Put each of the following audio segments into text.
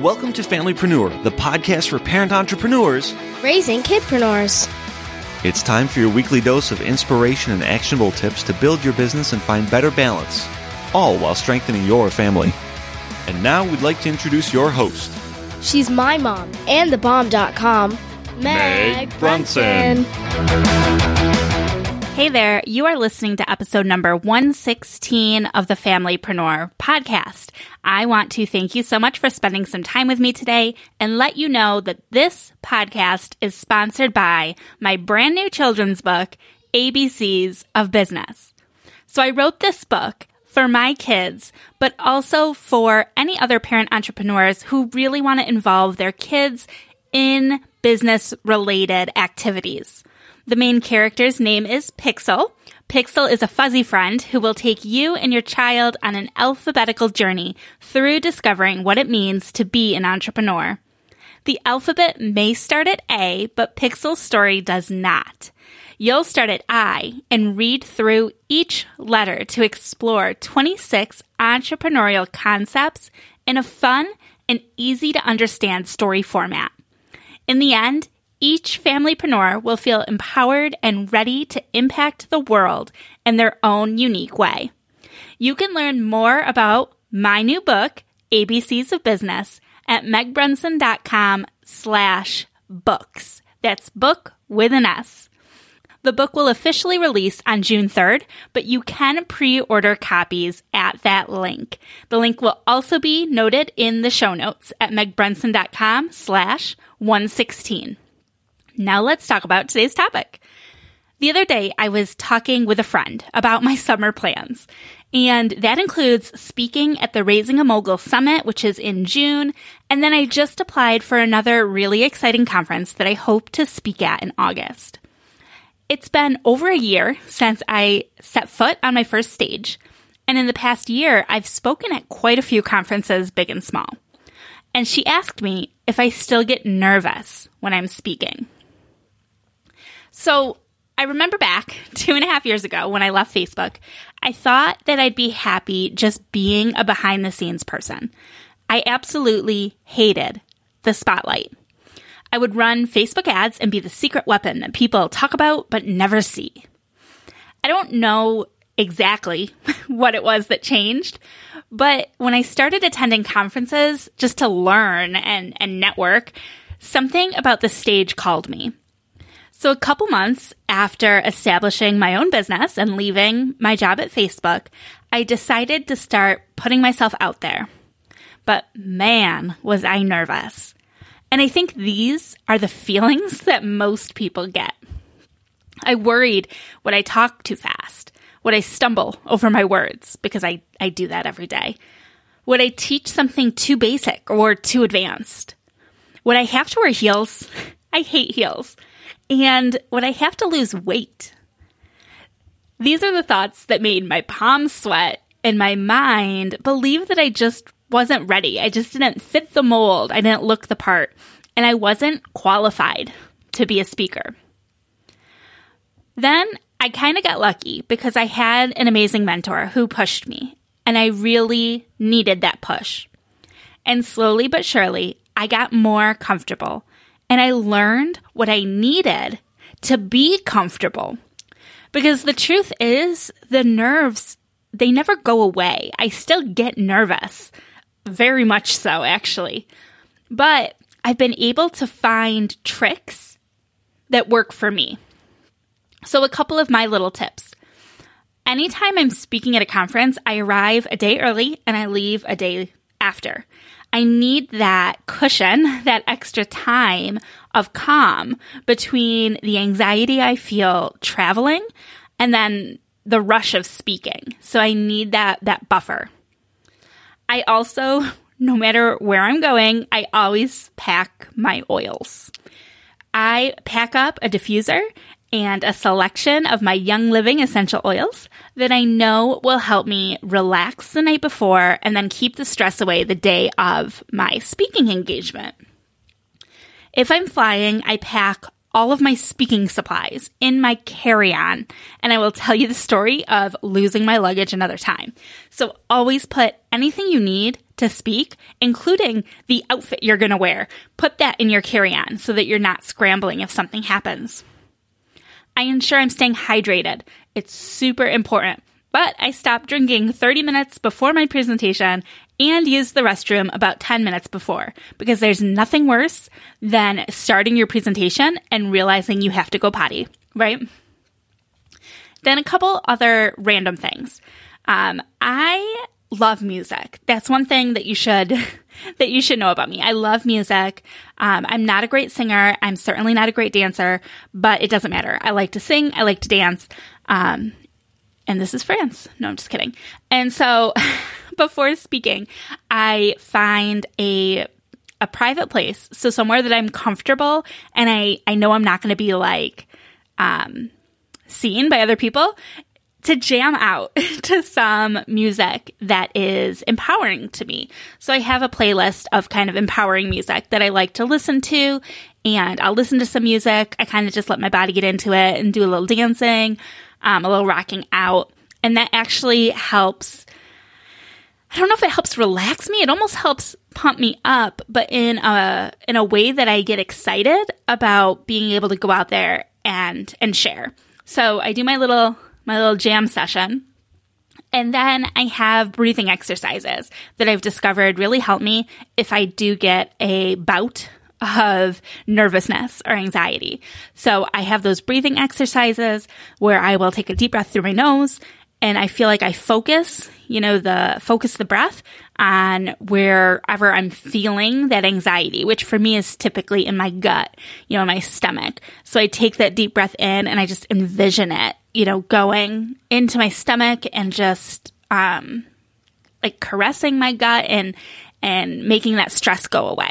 Welcome to Familypreneur, the podcast for parent entrepreneurs raising kidpreneurs. It's time for your weekly dose of inspiration and actionable tips to build your business and find better balance, all while strengthening your family. And now we'd like to introduce your host. She's my mom and thebomb.com, Meg, Meg Brunson. Hey there, you are listening to episode number 116 of the Familypreneur podcast. I want to thank you so much for spending some time with me today and let you know that this podcast is sponsored by my brand new children's book, ABCs of Business. So I wrote this book for my kids, but also for any other parent entrepreneurs who really want to involve their kids in business related activities. The main character's name is Pixel. Pixel is a fuzzy friend who will take you and your child on an alphabetical journey through discovering what it means to be an entrepreneur. The alphabet may start at A, but Pixel's story does not. You'll start at I and read through each letter to explore 26 entrepreneurial concepts in a fun and easy to understand story format. In the end, each familypreneur will feel empowered and ready to impact the world in their own unique way. You can learn more about my new book, ABCs of Business, at megbrunson.com slash books. That's book with an S. The book will officially release on June 3rd, but you can pre-order copies at that link. The link will also be noted in the show notes at megbrunson.com slash 116. Now let's talk about today's topic. The other day, I was talking with a friend about my summer plans, and that includes speaking at the Raising a Mogul Summit, which is in June, and then I just applied for another really exciting conference that I hope to speak at in August. It's been over a year since I set foot on my first stage, and in the past year, I've spoken at quite a few conferences, big and small. And she asked me if I still get nervous when I'm speaking. So I remember back two and a half years ago when I left Facebook, I thought that I'd be happy just being a behind the scenes person. I absolutely hated the spotlight. I would run Facebook ads and be the secret weapon that people talk about but never see. I don't know exactly what it was that changed, but when I started attending conferences just to learn and, and network, something about the stage called me. So, a couple months after establishing my own business and leaving my job at Facebook, I decided to start putting myself out there. But man, was I nervous. And I think these are the feelings that most people get. I worried would I talk too fast? Would I stumble over my words? Because I, I do that every day. Would I teach something too basic or too advanced? Would I have to wear heels? I hate heels. And would I have to lose weight? These are the thoughts that made my palms sweat and my mind believe that I just wasn't ready. I just didn't fit the mold. I didn't look the part. And I wasn't qualified to be a speaker. Then I kind of got lucky because I had an amazing mentor who pushed me, and I really needed that push. And slowly but surely, I got more comfortable and I learned what I needed to be comfortable. Because the truth is, the nerves, they never go away. I still get nervous. Very much so, actually. But I've been able to find tricks that work for me. So, a couple of my little tips. Anytime I'm speaking at a conference, I arrive a day early and I leave a day after. I need that cushion, that extra time of calm between the anxiety I feel traveling and then the rush of speaking. So I need that, that buffer. I also no matter where I'm going, I always pack my oils. I pack up a diffuser and a selection of my Young Living essential oils that I know will help me relax the night before and then keep the stress away the day of my speaking engagement. If I'm flying, I pack all of my speaking supplies in my carry on, and I will tell you the story of losing my luggage another time. So always put anything you need to speak, including the outfit you're going to wear. Put that in your carry on so that you're not scrambling if something happens. I ensure I'm staying hydrated. It's super important. But I stop drinking 30 minutes before my presentation and use the restroom about 10 minutes before because there's nothing worse than starting your presentation and realizing you have to go potty, right? Then a couple other random things. Um, I love music. That's one thing that you should that you should know about me. I love music. Um, I'm not a great singer. I'm certainly not a great dancer, but it doesn't matter. I like to sing. I like to dance. Um, and this is France. No, I'm just kidding. And so, before speaking, I find a a private place, so somewhere that I'm comfortable, and I I know I'm not going to be like um, seen by other people to jam out to some music that is empowering to me. So I have a playlist of kind of empowering music that I like to listen to and I'll listen to some music. I kind of just let my body get into it and do a little dancing, um, a little rocking out. And that actually helps. I don't know if it helps relax me. It almost helps pump me up, but in a in a way that I get excited about being able to go out there and and share. So I do my little my little jam session. And then I have breathing exercises that I've discovered really help me if I do get a bout of nervousness or anxiety. So I have those breathing exercises where I will take a deep breath through my nose and I feel like I focus, you know, the focus the breath on wherever I'm feeling that anxiety, which for me is typically in my gut, you know, my stomach. So I take that deep breath in and I just envision it, you know, going into my stomach and just um like caressing my gut and and making that stress go away.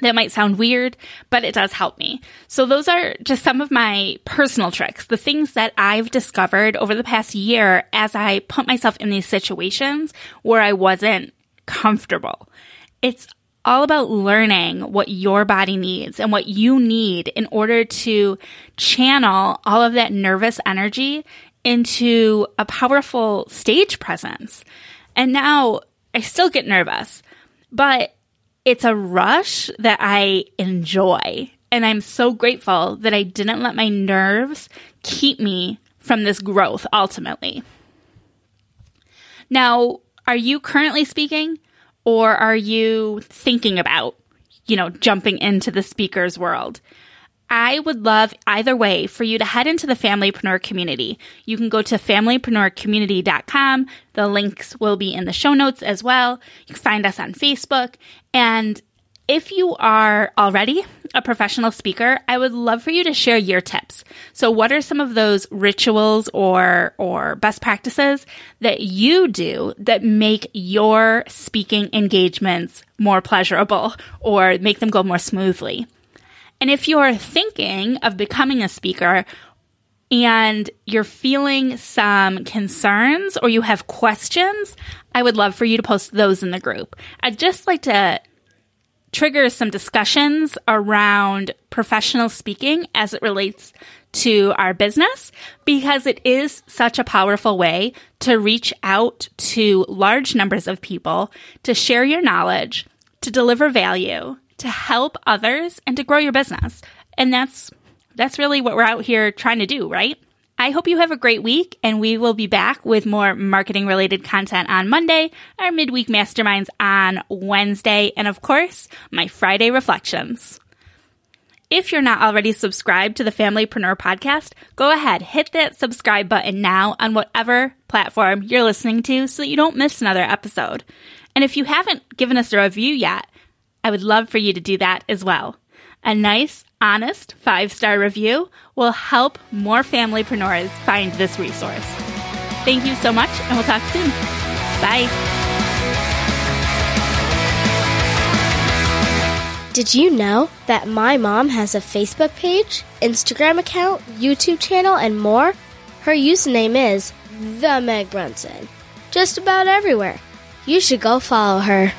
That might sound weird, but it does help me. So those are just some of my personal tricks, the things that I've discovered over the past year as I put myself in these situations where I wasn't comfortable. It's all about learning what your body needs and what you need in order to channel all of that nervous energy into a powerful stage presence. And now I still get nervous, but it's a rush that I enjoy. And I'm so grateful that I didn't let my nerves keep me from this growth ultimately. Now, are you currently speaking or are you thinking about, you know, jumping into the speaker's world? I would love either way for you to head into the Familypreneur community. You can go to familypreneurcommunity.com. The links will be in the show notes as well. You can find us on Facebook. And if you are already a professional speaker, I would love for you to share your tips. So what are some of those rituals or or best practices that you do that make your speaking engagements more pleasurable or make them go more smoothly? And if you're thinking of becoming a speaker and you're feeling some concerns or you have questions, I would love for you to post those in the group. I'd just like to trigger some discussions around professional speaking as it relates to our business because it is such a powerful way to reach out to large numbers of people, to share your knowledge, to deliver value, to help others and to grow your business. And that's that's really what we're out here trying to do, right? I hope you have a great week and we will be back with more marketing related content on Monday, our midweek masterminds on Wednesday, and of course, my Friday reflections. If you're not already subscribed to the Familypreneur podcast, go ahead, hit that subscribe button now on whatever platform you're listening to so that you don't miss another episode. And if you haven't given us a review yet, I would love for you to do that as well. A nice, honest five star review will help more familypreneurs find this resource. Thank you so much, and we'll talk soon. Bye. Did you know that my mom has a Facebook page, Instagram account, YouTube channel, and more? Her username is The Meg Brunson. Just about everywhere. You should go follow her.